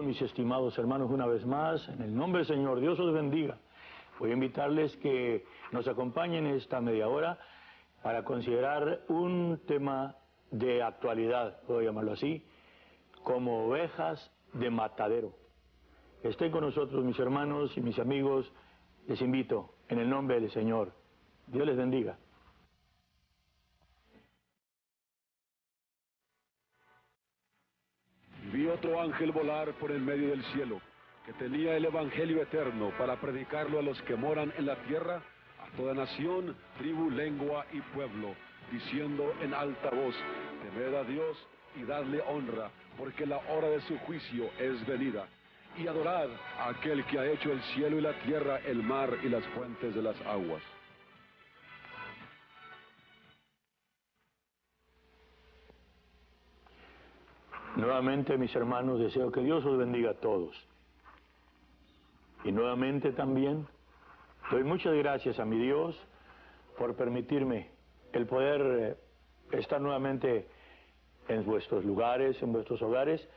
Mis estimados hermanos, una vez más, en el nombre del Señor, Dios os bendiga. Voy a invitarles que nos acompañen esta media hora para considerar un tema de actualidad, puedo llamarlo así, como ovejas de matadero. Estén con nosotros mis hermanos y mis amigos, les invito en el nombre del Señor. Dios les bendiga. Otro ángel volar por el medio del cielo, que tenía el Evangelio eterno para predicarlo a los que moran en la tierra, a toda nación, tribu, lengua y pueblo, diciendo en alta voz, temed a Dios y dadle honra, porque la hora de su juicio es venida. Y adorad a aquel que ha hecho el cielo y la tierra, el mar y las fuentes de las aguas. Nuevamente, mis hermanos, deseo que Dios os bendiga a todos. Y nuevamente también doy muchas gracias a mi Dios por permitirme el poder eh, estar nuevamente en vuestros lugares, en vuestros hogares,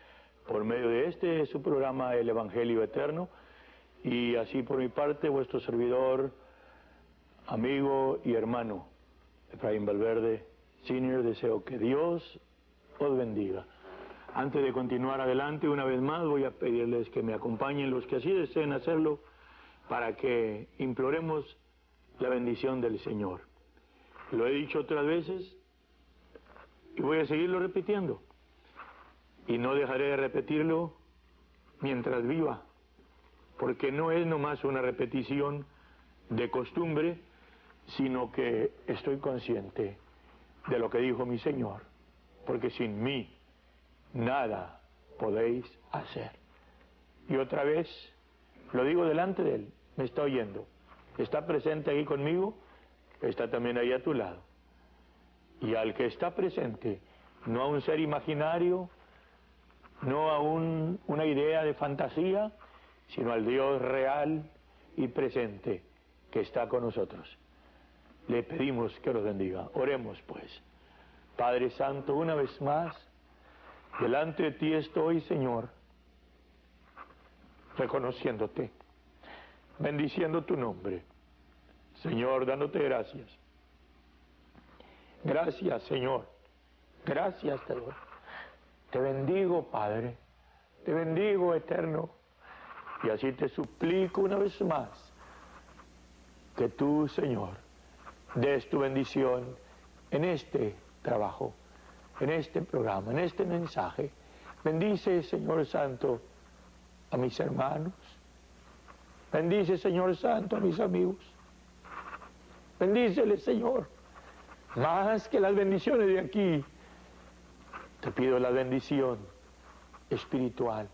por medio de este su programa El Evangelio Eterno. Y así por mi parte, vuestro servidor, amigo y hermano, Efraín Valverde, Senior, deseo que Dios os bendiga. Antes de continuar adelante, una vez más voy a pedirles que me acompañen los que así deseen hacerlo para que imploremos la bendición del Señor. Lo he dicho otras veces y voy a seguirlo repitiendo. Y no dejaré de repetirlo mientras viva, porque no es nomás una repetición de costumbre, sino que estoy consciente de lo que dijo mi Señor, porque sin mí nada podéis hacer. Y otra vez, lo digo delante de Él, me está oyendo, está presente ahí conmigo, está también ahí a tu lado. Y al que está presente, no a un ser imaginario, no a una idea de fantasía, sino al Dios real y presente que está con nosotros. Le pedimos que los bendiga. Oremos pues. Padre Santo, una vez más, Delante de ti estoy, Señor, reconociéndote, bendiciendo tu nombre. Señor, dándote gracias. Gracias, Señor. Gracias, Señor. Te bendigo, Padre. Te bendigo, Eterno. Y así te suplico una vez más que tú, Señor, des tu bendición en este trabajo en este programa, en este mensaje. Bendice, Señor Santo, a mis hermanos. Bendice, Señor Santo, a mis amigos. Bendícele, Señor. Más que las bendiciones de aquí, te pido la bendición espiritual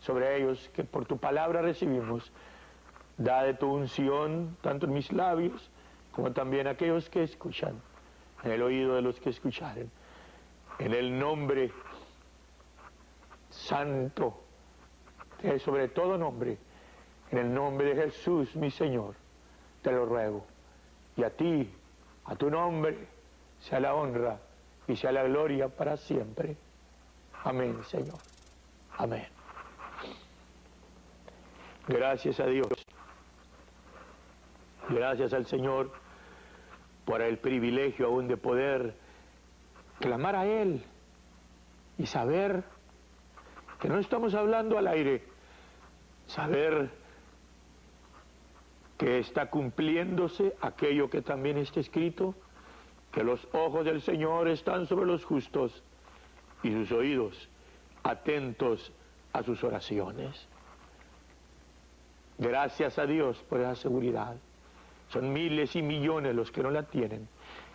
sobre ellos que por tu palabra recibimos. Da de tu unción, tanto en mis labios como también aquellos que escuchan, en el oído de los que escucharen en el nombre santo, que sobre todo nombre, en el nombre de Jesús, mi Señor, te lo ruego. Y a ti, a tu nombre, sea la honra y sea la gloria para siempre. Amén, Señor. Amén. Gracias a Dios. Gracias al Señor por el privilegio aún de poder clamar a Él y saber que no estamos hablando al aire, saber que está cumpliéndose aquello que también está escrito, que los ojos del Señor están sobre los justos y sus oídos atentos a sus oraciones. Gracias a Dios por esa seguridad. Son miles y millones los que no la tienen.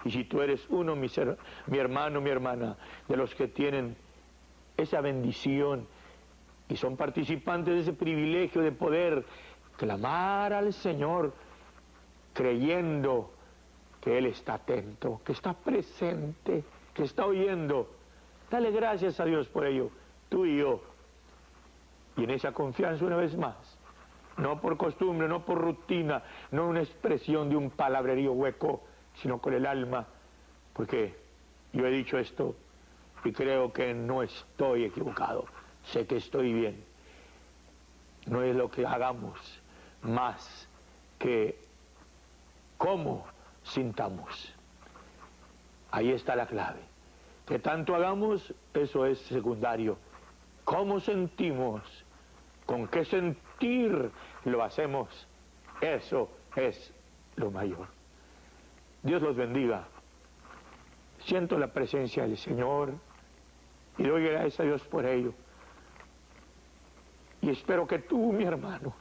Y si tú eres uno, mi, hermano, mi hermana, de los que tienen esa bendición y son participantes de ese privilegio de poder clamar al Señor creyendo que Él está atento, que está presente, que está oyendo. Dale gracias a Dios por ello, tú y yo. Y en esa confianza una vez más, no por costumbre, no por rutina, no una expresión de un palabrerío hueco, sino con el alma, porque yo he dicho esto y creo que no estoy equivocado, sé que estoy bien. no es lo que hagamos más que cómo sintamos. Ahí está la clave. Que tanto hagamos, eso es secundario. ¿Cómo sentimos? ¿Con qué sentir lo hacemos? Eso es lo mayor. Dios los bendiga. Siento la presencia del Señor y doy gracias a Dios por ello. Y espero que tú, mi hermano,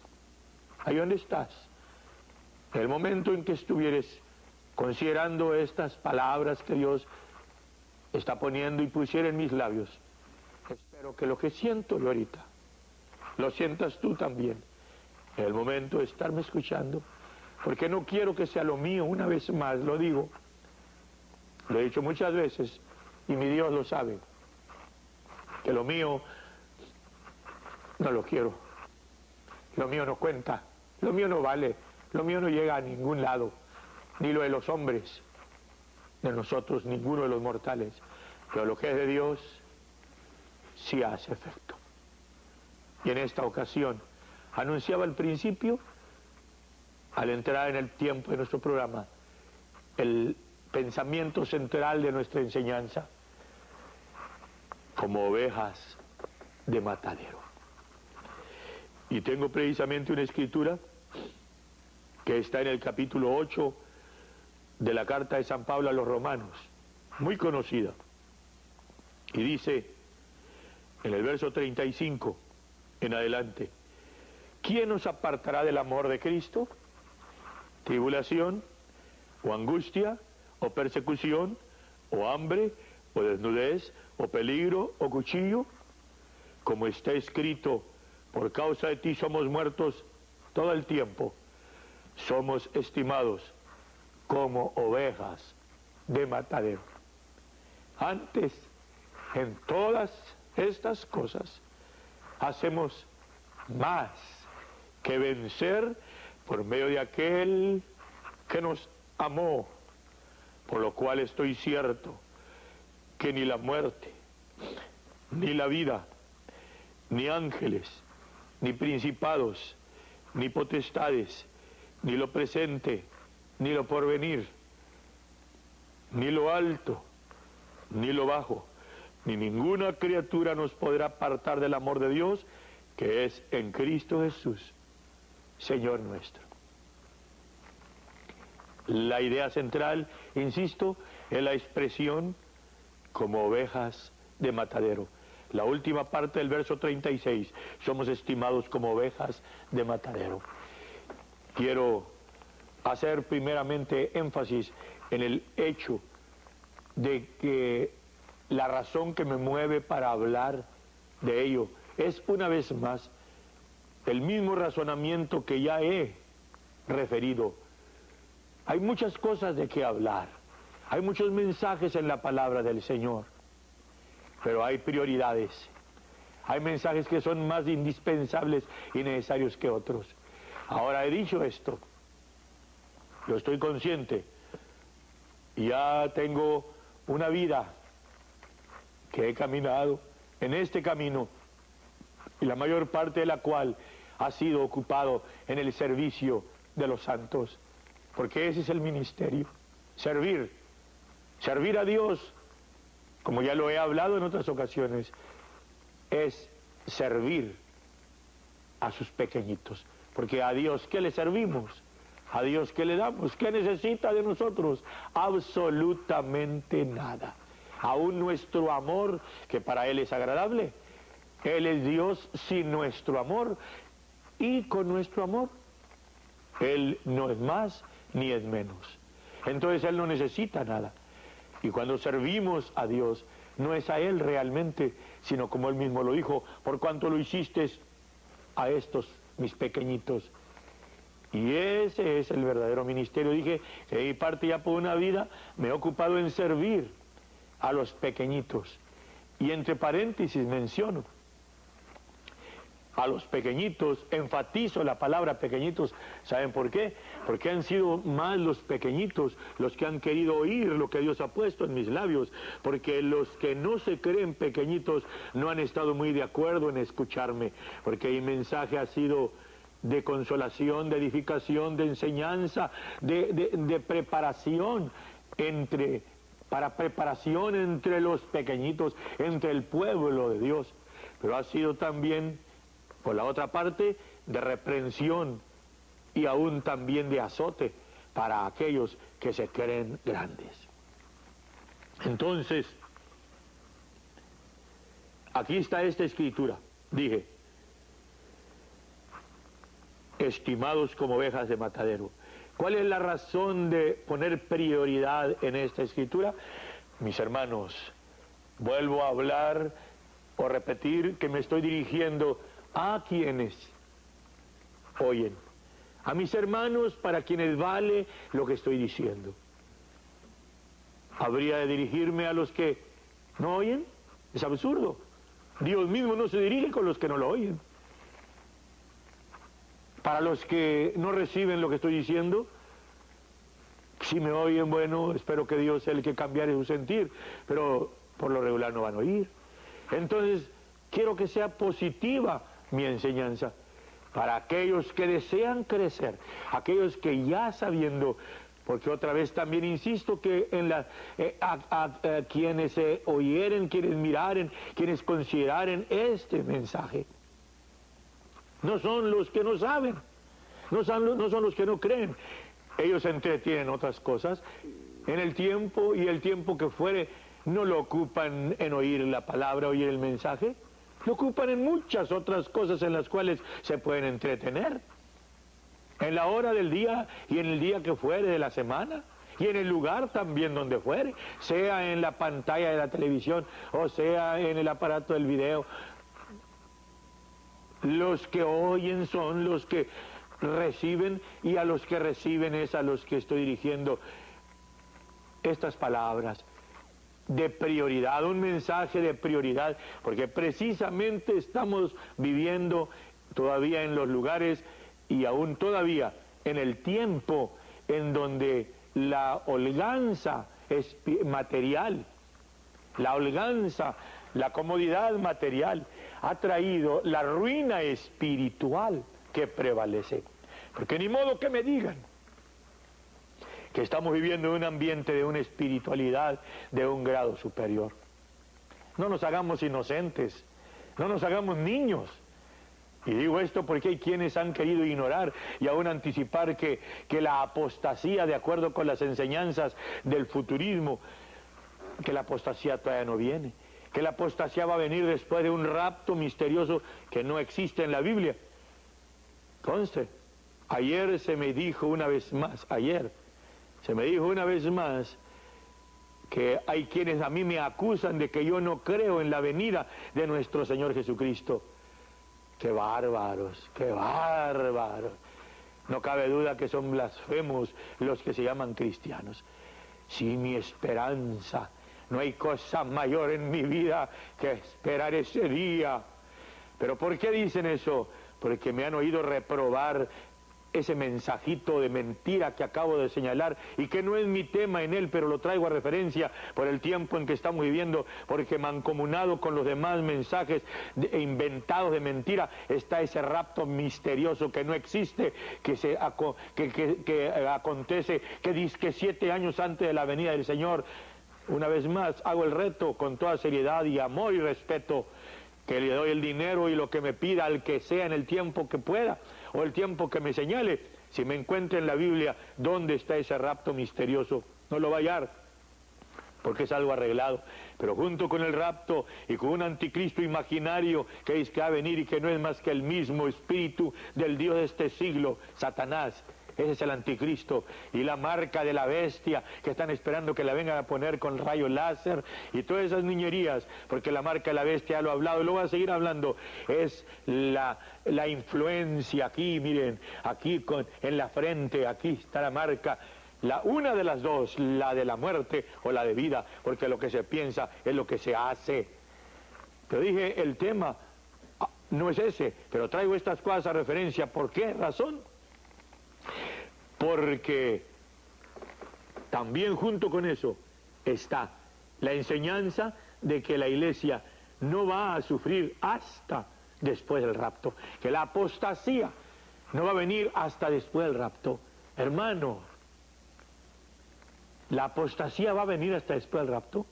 ahí donde estás, el momento en que estuvieres considerando estas palabras que Dios está poniendo y pusiera en mis labios, espero que lo que siento yo ahorita, lo sientas tú también, el momento de estarme escuchando, porque no quiero que sea lo mío, una vez más lo digo, lo he dicho muchas veces y mi Dios lo sabe, que lo mío no lo quiero. Lo mío no cuenta, lo mío no vale, lo mío no llega a ningún lado, ni lo de los hombres, de nosotros, ninguno de los mortales. Pero lo que es de Dios sí hace efecto. Y en esta ocasión anunciaba al principio, al entrar en el tiempo de nuestro programa, el pensamiento central de nuestra enseñanza, como ovejas de matadero. Y tengo precisamente una escritura que está en el capítulo 8 de la carta de San Pablo a los romanos, muy conocida. Y dice en el verso 35 en adelante, ¿quién nos apartará del amor de Cristo? ¿Tribulación o angustia o persecución o hambre o desnudez o peligro o cuchillo? Como está escrito, por causa de ti somos muertos todo el tiempo. Somos estimados como ovejas de matadero. Antes, en todas estas cosas, hacemos más que vencer por medio de aquel que nos amó, por lo cual estoy cierto que ni la muerte, ni la vida, ni ángeles, ni principados, ni potestades, ni lo presente, ni lo porvenir, ni lo alto, ni lo bajo, ni ninguna criatura nos podrá apartar del amor de Dios que es en Cristo Jesús, Señor nuestro. La idea central, insisto, es la expresión como ovejas de matadero. La última parte del verso 36, somos estimados como ovejas de matadero. Quiero hacer primeramente énfasis en el hecho de que la razón que me mueve para hablar de ello es una vez más el mismo razonamiento que ya he referido. Hay muchas cosas de qué hablar, hay muchos mensajes en la palabra del Señor pero hay prioridades. Hay mensajes que son más indispensables y necesarios que otros. Ahora he dicho esto, yo estoy consciente, ya tengo una vida que he caminado en este camino y la mayor parte de la cual ha sido ocupado en el servicio de los santos, porque ese es el ministerio, servir, servir a Dios como ya lo he hablado en otras ocasiones, es servir a sus pequeñitos. Porque a Dios, ¿qué le servimos? A Dios, ¿qué le damos? ¿Qué necesita de nosotros? Absolutamente nada. Aún nuestro amor, que para Él es agradable. Él es Dios sin nuestro amor y con nuestro amor. Él no es más ni es menos. Entonces Él no necesita nada. Y cuando servimos a Dios, no es a Él realmente, sino como Él mismo lo dijo, por cuanto lo hiciste a estos, mis pequeñitos. Y ese es el verdadero ministerio. Dije que de mi parte ya por una vida me he ocupado en servir a los pequeñitos. Y entre paréntesis menciono a los pequeñitos, enfatizo la palabra pequeñitos, ¿saben por qué? Porque han sido más los pequeñitos los que han querido oír lo que Dios ha puesto en mis labios, porque los que no se creen pequeñitos no han estado muy de acuerdo en escucharme, porque mi mensaje ha sido de consolación, de edificación, de enseñanza, de, de preparación entre para preparación entre los pequeñitos, entre el pueblo de Dios, pero ha sido también por la otra parte, de reprensión y aún también de azote para aquellos que se creen grandes. Entonces, aquí está esta escritura. Dije, estimados como ovejas de matadero. ¿Cuál es la razón de poner prioridad en esta escritura? Mis hermanos, vuelvo a hablar o repetir que me estoy dirigiendo a quienes oyen, a mis hermanos para quienes vale lo que estoy diciendo. ¿Habría de dirigirme a los que no oyen? Es absurdo. Dios mismo no se dirige con los que no lo oyen. Para los que no reciben lo que estoy diciendo, si me oyen, bueno, espero que Dios sea el que cambiare su sentir, pero por lo regular no van a oír. Entonces, quiero que sea positiva mi enseñanza. Para aquellos que desean crecer, aquellos que ya sabiendo, porque otra vez también insisto que en la, eh, a, quienes se oyeren, quienes miraren, quienes consideraren este mensaje, no son los que no saben, no son, no son los que no creen, ellos entretienen otras cosas, en el tiempo y el tiempo que fuere, no lo ocupan en oír la palabra, oír el mensaje, lo ocupan en muchas otras cosas en las cuales se pueden entretener. En la hora del día y en el día que fuere de la semana. Y en el lugar también donde fuere, sea en la pantalla de la televisión o sea en el aparato del video. Los que oyen son los que reciben y a los que reciben es a los que estoy dirigiendo estas palabras de prioridad, un mensaje de prioridad, porque precisamente estamos viviendo todavía en los lugares y aún todavía en el tiempo en donde la holganza material, la holganza, la comodidad material ha traído la ruina espiritual que prevalece. Porque ni modo que me digan que estamos viviendo en un ambiente de una espiritualidad de un grado superior. No nos hagamos inocentes, no nos hagamos niños. Y digo esto porque hay quienes han querido ignorar y aún anticipar que, que la apostasía, de acuerdo con las enseñanzas del futurismo, que la apostasía todavía no viene, que la apostasía va a venir después de un rapto misterioso que no existe en la Biblia. Conste, ayer se me dijo una vez más, ayer, se me dijo una vez más que hay quienes a mí me acusan de que yo no creo en la venida de nuestro Señor Jesucristo. ¡Qué bárbaros! ¡Qué bárbaros! No cabe duda que son blasfemos los que se llaman cristianos. Si mi esperanza, no hay cosa mayor en mi vida que esperar ese día. ¿Pero por qué dicen eso? Porque me han oído reprobar ese mensajito de mentira que acabo de señalar y que no es mi tema en él, pero lo traigo a referencia por el tiempo en que estamos viviendo, porque mancomunado con los demás mensajes inventados de mentira está ese rapto misterioso que no existe, que, se, que, que, eh, acontece, que dice que siete años antes de la venida del Señor, una vez más hago el reto con toda seriedad y amor y respeto, que le doy el dinero y lo que me pida al que sea en el tiempo que pueda o el tiempo que me señale, si me encuentra en la Biblia dónde está ese rapto misterioso, no lo va a hallar, porque es algo arreglado. Pero junto con el rapto y con un anticristo imaginario que es que va a venir y que no es más que el mismo espíritu del Dios de este siglo, Satanás, ese es el anticristo. Y la marca de la bestia que están esperando que la vengan a poner con rayo láser y todas esas niñerías, porque la marca de la bestia ya lo ha hablado y lo va a seguir hablando. Es la, la influencia aquí, miren, aquí con, en la frente, aquí está la marca. La, una de las dos, la de la muerte o la de vida, porque lo que se piensa es lo que se hace. Pero dije, el tema no es ese, pero traigo estas cosas a referencia. ¿Por qué razón? Porque también junto con eso está la enseñanza de que la iglesia no va a sufrir hasta después del rapto, que la apostasía no va a venir hasta después del rapto. Hermano, ¿la apostasía va a venir hasta después del rapto?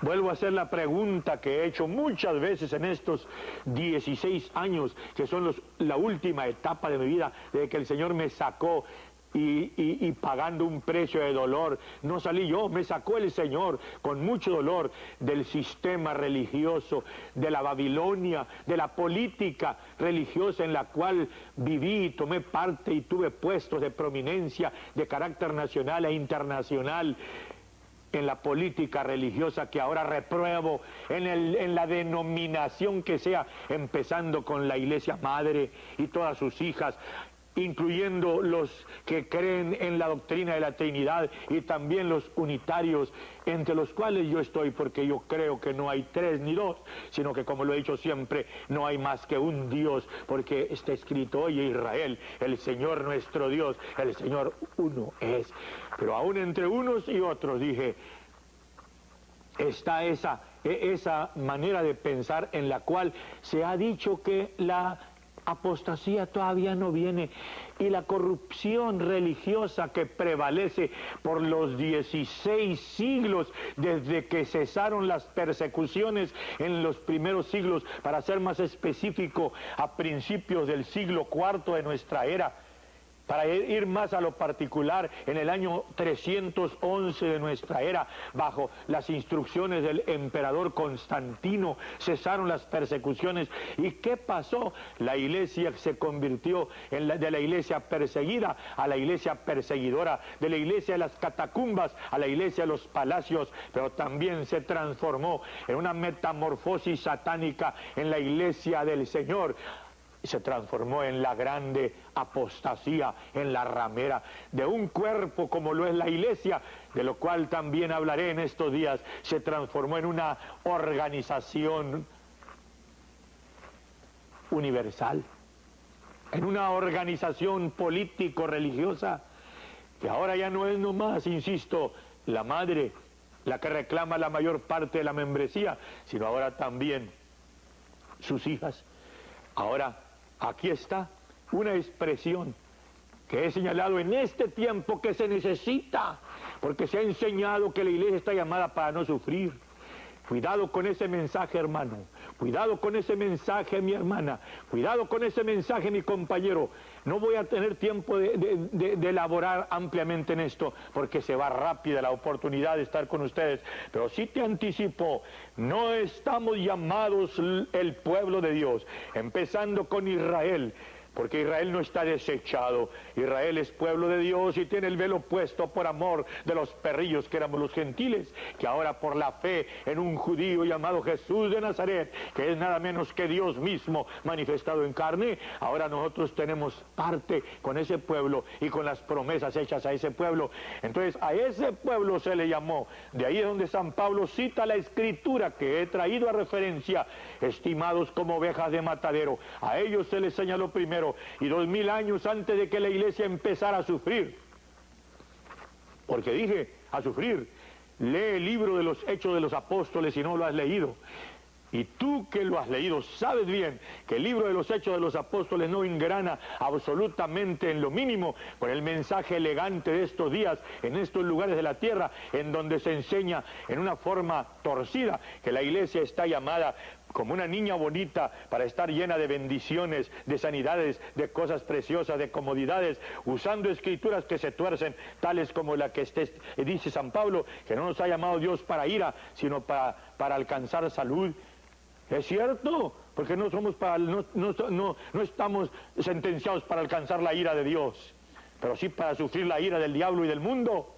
Vuelvo a hacer la pregunta que he hecho muchas veces en estos 16 años, que son los, la última etapa de mi vida, de que el Señor me sacó y, pagando un precio de dolor. No salí yo, me sacó el Señor con mucho dolor del sistema religioso, de la Babilonia, de la política religiosa en la cual viví, tomé parte y tuve puestos de prominencia de carácter nacional e internacional en la política religiosa que ahora repruebo, en, el, en, la denominación que sea, empezando con la iglesia madre y todas sus hijas, incluyendo los que creen en la doctrina de la Trinidad y también los unitarios, entre los cuales yo estoy, porque yo creo que no hay tres ni dos, sino que como lo he dicho siempre, no hay más que un Dios, porque está escrito, oye Israel, el Señor nuestro Dios, el Señor uno es. Pero aún entre unos y otros, dije, está esa, e, esa manera de pensar en la cual se ha dicho que la apostasía todavía no viene y la corrupción religiosa que prevalece por los 16 siglos desde que cesaron las persecuciones en los primeros siglos, para ser más específico, a principios del siglo cuarto de nuestra era para ir más a lo particular, en el año 311 de nuestra era, bajo las instrucciones del emperador Constantino, cesaron las persecuciones. ¿Y qué pasó? La iglesia se convirtió en de la iglesia perseguida a la iglesia perseguidora, de la iglesia de las catacumbas a la iglesia de los palacios, pero también se transformó en una metamorfosis satánica en la iglesia del Señor se transformó en la grande apostasía, en la ramera de un cuerpo como lo es la iglesia, de lo cual también hablaré en estos días, se transformó en una organización universal, en una organización político-religiosa, que ahora ya no es nomás, insisto, la madre la que reclama la mayor parte de la membresía, sino ahora también sus hijas. Ahora Aquí está una expresión que he señalado en este tiempo que se necesita, porque se ha enseñado que la iglesia está llamada para no sufrir. Cuidado con ese mensaje, hermano. Cuidado con ese mensaje, mi hermana. Cuidado con ese mensaje, mi compañero. No voy a tener tiempo de, elaborar ampliamente en esto, porque se va rápida la oportunidad de estar con ustedes. Pero sí te anticipo, no estamos llamados el pueblo de Dios, empezando con Israel porque Israel no está desechado. Israel es pueblo de Dios y tiene el velo puesto por amor de los perrillos que éramos los gentiles, que ahora por la fe en un judío llamado Jesús de Nazaret, que es nada menos que Dios mismo manifestado en carne, ahora nosotros tenemos parte con ese pueblo y con las promesas hechas a ese pueblo. Entonces a ese pueblo se le llamó. De ahí es donde San Pablo cita la escritura que he traído a referencia, estimados como ovejas de matadero. A ellos se les señaló primero y dos mil años antes de que la iglesia empezara a sufrir. Porque dije, a sufrir, lee el libro de los Hechos de los Apóstoles si no lo has leído. Y tú que lo has leído sabes bien que el libro de los Hechos de los Apóstoles no ingrana absolutamente en lo mínimo con el mensaje elegante de estos días en estos lugares de la tierra en donde se enseña en una forma torcida que la iglesia está llamada como una niña bonita para estar llena de bendiciones, de sanidades, de cosas preciosas, de comodidades, usando escrituras que se tuercen, tales como la que dice San Pablo, que no nos ha llamado Dios para ira, sino para, para alcanzar salud. Es cierto, porque no somos para, no, no, no estamos sentenciados para alcanzar la ira de Dios, pero sí para sufrir la ira del diablo y del mundo.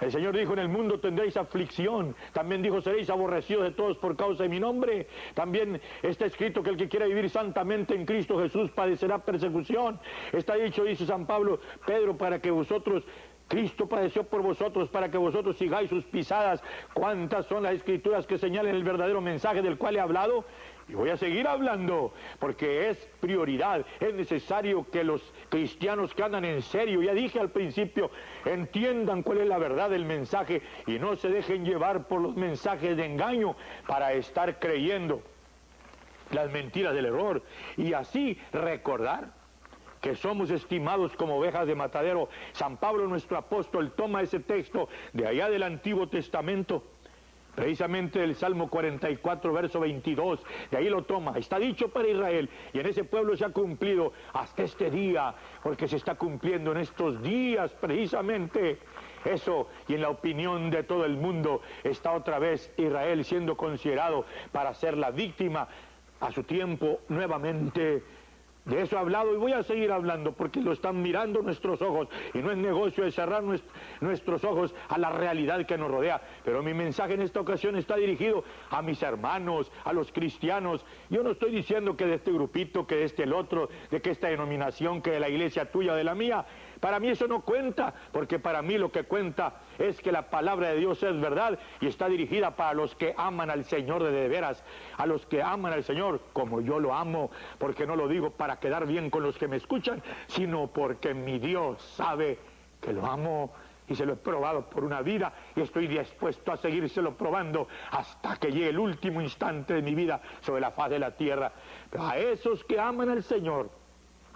El Señor dijo, en el mundo tendréis aflicción. También dijo, seréis aborrecidos de todos por causa de mi nombre. También está escrito que el que quiera vivir santamente en Cristo Jesús padecerá persecución. Está dicho, dice San Pablo, Pedro, para que vosotros Cristo padeció por vosotros para que vosotros sigáis sus pisadas. ¿Cuántas son las escrituras que señalen el verdadero mensaje del cual he hablado? Y voy a seguir hablando porque es prioridad, es necesario que los cristianos que andan en serio, ya dije al principio, entiendan cuál es la verdad del mensaje y no se dejen llevar por los mensajes de engaño para estar creyendo las mentiras del error y así recordar que somos estimados como ovejas de matadero. San Pablo, nuestro apóstol, toma ese texto de allá del Antiguo Testamento Precisamente el Salmo 44, verso 22, de ahí lo toma. Está dicho para Israel y en ese pueblo se ha cumplido hasta este día, porque se está cumpliendo en estos días precisamente eso. Y en la opinión de todo el mundo está otra vez Israel siendo considerado para ser la víctima a su tiempo nuevamente de eso he hablado y voy a seguir hablando porque lo están mirando nuestros ojos y no es negocio de cerrar nuestros ojos a la realidad que nos rodea. Pero mi mensaje en esta ocasión está dirigido a mis hermanos, a los cristianos. Yo no estoy diciendo que de este grupito, que de este el otro, de que esta denominación, que de la iglesia tuya, de la mía. Para mí eso no cuenta, porque para mí lo que cuenta es que la palabra de Dios es verdad y está dirigida para los que aman al Señor de, veras, a los que aman al Señor como yo lo amo, porque no lo digo para quedar bien con los que me escuchan, sino porque mi Dios sabe que lo amo y se lo he probado por una vida y estoy dispuesto a seguírselo probando hasta que llegue el último instante de mi vida sobre la faz de la tierra. Pero a esos que aman al Señor,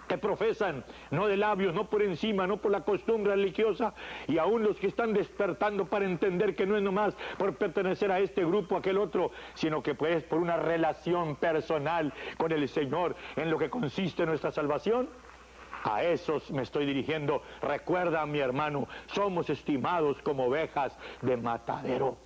que profesan, no de labios, no por encima, no por la costumbre religiosa, y aún los que están despertando para entender que no es nomás por pertenecer a este grupo, a aquel otro, sino que pues por una relación personal con el Señor en lo que consiste nuestra salvación. A esos me estoy dirigiendo. Recuerda, mi hermano, somos estimados como ovejas de matadero.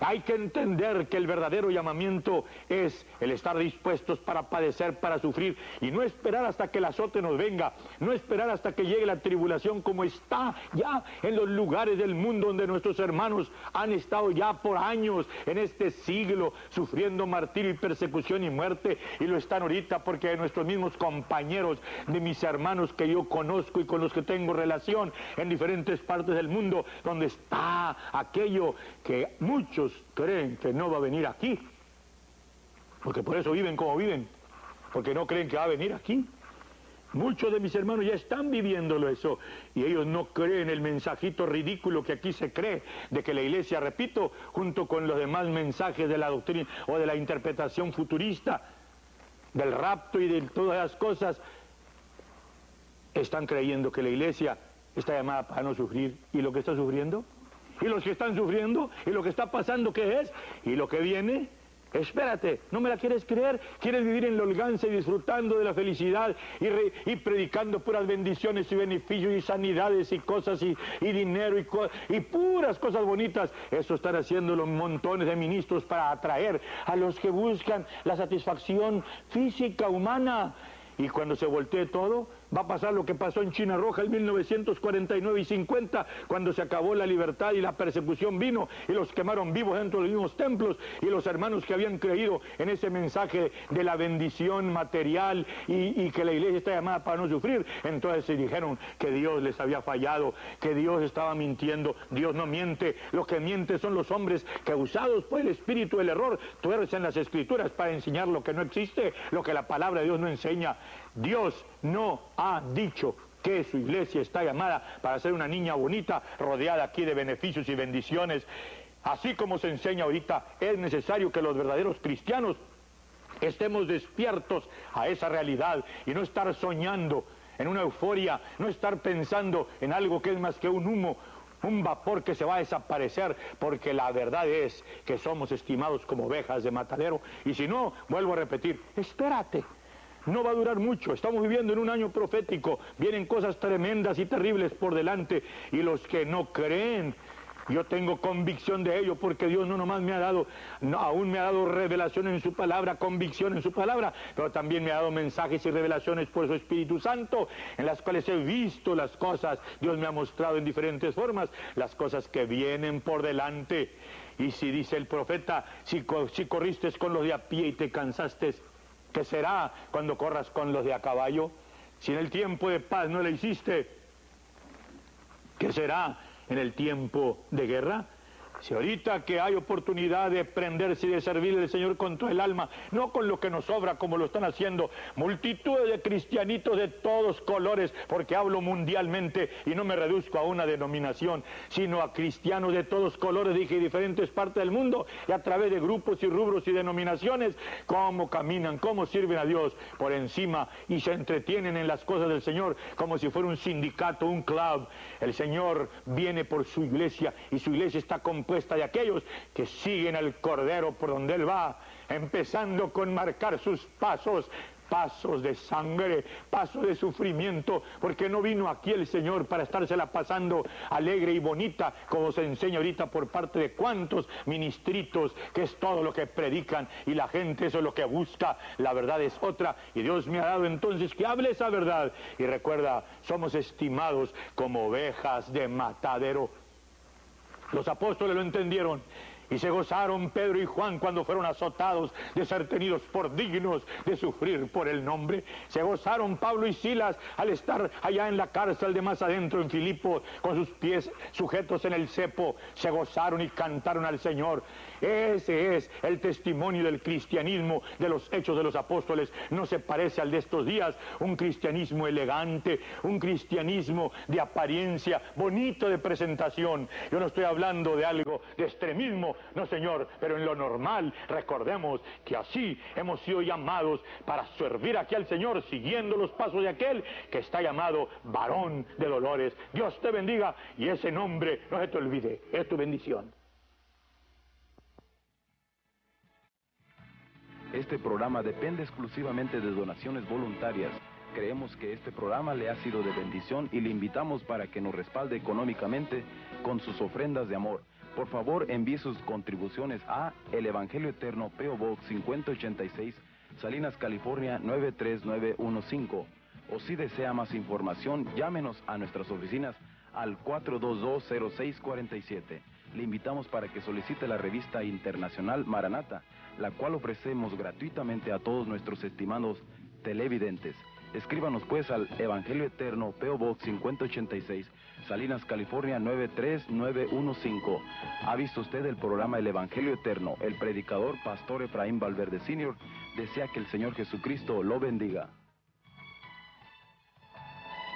Hay que entender que el verdadero llamamiento es el estar dispuestos para padecer, para sufrir y no esperar hasta que el azote nos venga, no esperar hasta que llegue la tribulación como está ya en los lugares del mundo donde nuestros hermanos han estado ya por años en este siglo sufriendo martirio y persecución y muerte y lo están ahorita porque nuestros mismos compañeros de mis hermanos que yo conozco y con los que tengo relación en diferentes partes del mundo donde está aquello que muchos creen que no va a venir aquí, porque por eso viven como viven, porque no creen que va a venir aquí. Muchos de mis hermanos ya están viviéndolo eso. Y ellos no creen el mensajito ridículo que aquí se cree de que la iglesia, repito, junto con los demás mensajes de la doctrina o de la interpretación futurista del rapto y de todas las cosas, están creyendo que la iglesia está llamada para no sufrir. Y lo que está sufriendo y los que están sufriendo y lo que está pasando, ¿qué es? Y lo que viene, espérate, ¿no me la quieres creer? ¿Quieres vivir en la holganza y disfrutando de la felicidad y, predicando puras bendiciones y beneficios y sanidades y cosas y, dinero y, y puras cosas bonitas? Eso están haciendo los montones de ministros para atraer a los que buscan la satisfacción física humana. Y cuando se voltee todo, Va a pasar lo que pasó en China Roja en 1949 y 50, cuando se acabó la libertad y la persecución vino y los quemaron vivos dentro de los mismos templos y los hermanos que habían creído en ese mensaje de la bendición material y, que la iglesia está llamada para no sufrir, entonces se dijeron que Dios les había fallado, que Dios estaba mintiendo, Dios no miente, lo que miente son los hombres que usados por el espíritu del error tuercen las escrituras para enseñar lo que no existe, lo que la palabra de Dios no enseña. Dios no ha dicho que su iglesia está llamada para ser una niña bonita, rodeada aquí de beneficios y bendiciones. Así como se enseña ahorita, es necesario que los verdaderos cristianos estemos despiertos a esa realidad y no estar soñando en una euforia, no estar pensando en algo que es más que un humo, un vapor que se va a desaparecer, porque la verdad es que somos estimados como ovejas de matadero. Y si no, vuelvo a repetir, espérate, no va a durar mucho. Estamos viviendo en un año profético. Vienen cosas tremendas y terribles por delante. Y los que no creen, yo tengo convicción de ello porque Dios no nomás me ha dado, aún me ha dado revelación en su palabra, convicción en su palabra, pero también me ha dado mensajes y revelaciones por su Espíritu Santo, en las cuales he visto las cosas. Dios me ha mostrado en diferentes formas las cosas que vienen por delante. Y si dice el profeta, si, si corriste con los de a pie y te cansaste, ¿Qué será cuando corras con los de a caballo? Si en el tiempo de paz no le hiciste, ¿qué será en el tiempo de guerra? Si ahorita que hay oportunidad de prenderse y de servirle al Señor con todo el alma, no con lo que nos sobra como lo están haciendo multitudes de cristianitos de todos colores, porque hablo mundialmente y no me reduzco a una denominación, sino a cristianos de todos colores, dije, diferentes partes del mundo, y a través de grupos y rubros y denominaciones, cómo caminan, cómo sirven a Dios por encima y se entretienen en las cosas del Señor, como si fuera un sindicato, un club. El Señor viene por su iglesia y su iglesia está de aquellos que siguen al Cordero por donde Él va, empezando con marcar sus pasos, pasos de sangre, pasos de sufrimiento, porque no vino aquí el Señor para estársela pasando alegre y bonita, como se enseña ahorita por parte de cuantos ministritos, que es todo lo que predican y la gente eso es lo que busca, la verdad es otra, y Dios me ha dado entonces que hable esa verdad, y recuerda, somos estimados como ovejas de matadero, los apóstoles lo entendieron y se gozaron Pedro y Juan cuando fueron azotados de ser tenidos por dignos de sufrir por el nombre. Se gozaron Pablo y Silas al estar allá en la cárcel de más adentro en Filipo con sus pies sujetos en el cepo. Se gozaron y cantaron al Señor. Ese es el testimonio del cristianismo de los hechos de los apóstoles. No se parece al de estos días. Un cristianismo elegante, un cristianismo de apariencia, bonito de presentación. Yo no estoy hablando de algo de extremismo, no Señor, pero en lo normal recordemos que así hemos sido llamados para servir aquí al Señor siguiendo los pasos de aquel que está llamado varón de dolores. Dios te bendiga y ese nombre no se te olvide, es tu bendición. Este programa depende exclusivamente de donaciones voluntarias. Creemos que este programa le ha sido de bendición y le invitamos para que nos respalde económicamente con sus ofrendas de amor. Por favor, envíe sus contribuciones a El Evangelio Eterno PO Box 5086, Salinas, California 93915. O si desea más información, llámenos a nuestras oficinas al 422-0647. Le invitamos para que solicite la revista internacional Maranata la cual ofrecemos gratuitamente a todos nuestros estimados televidentes. Escríbanos pues al Evangelio Eterno, PO Box 5086, Salinas, California 93915. ¿Ha visto usted el programa El Evangelio Eterno? El predicador Pastor Efraín Valverde Sr. desea que el Señor Jesucristo lo bendiga.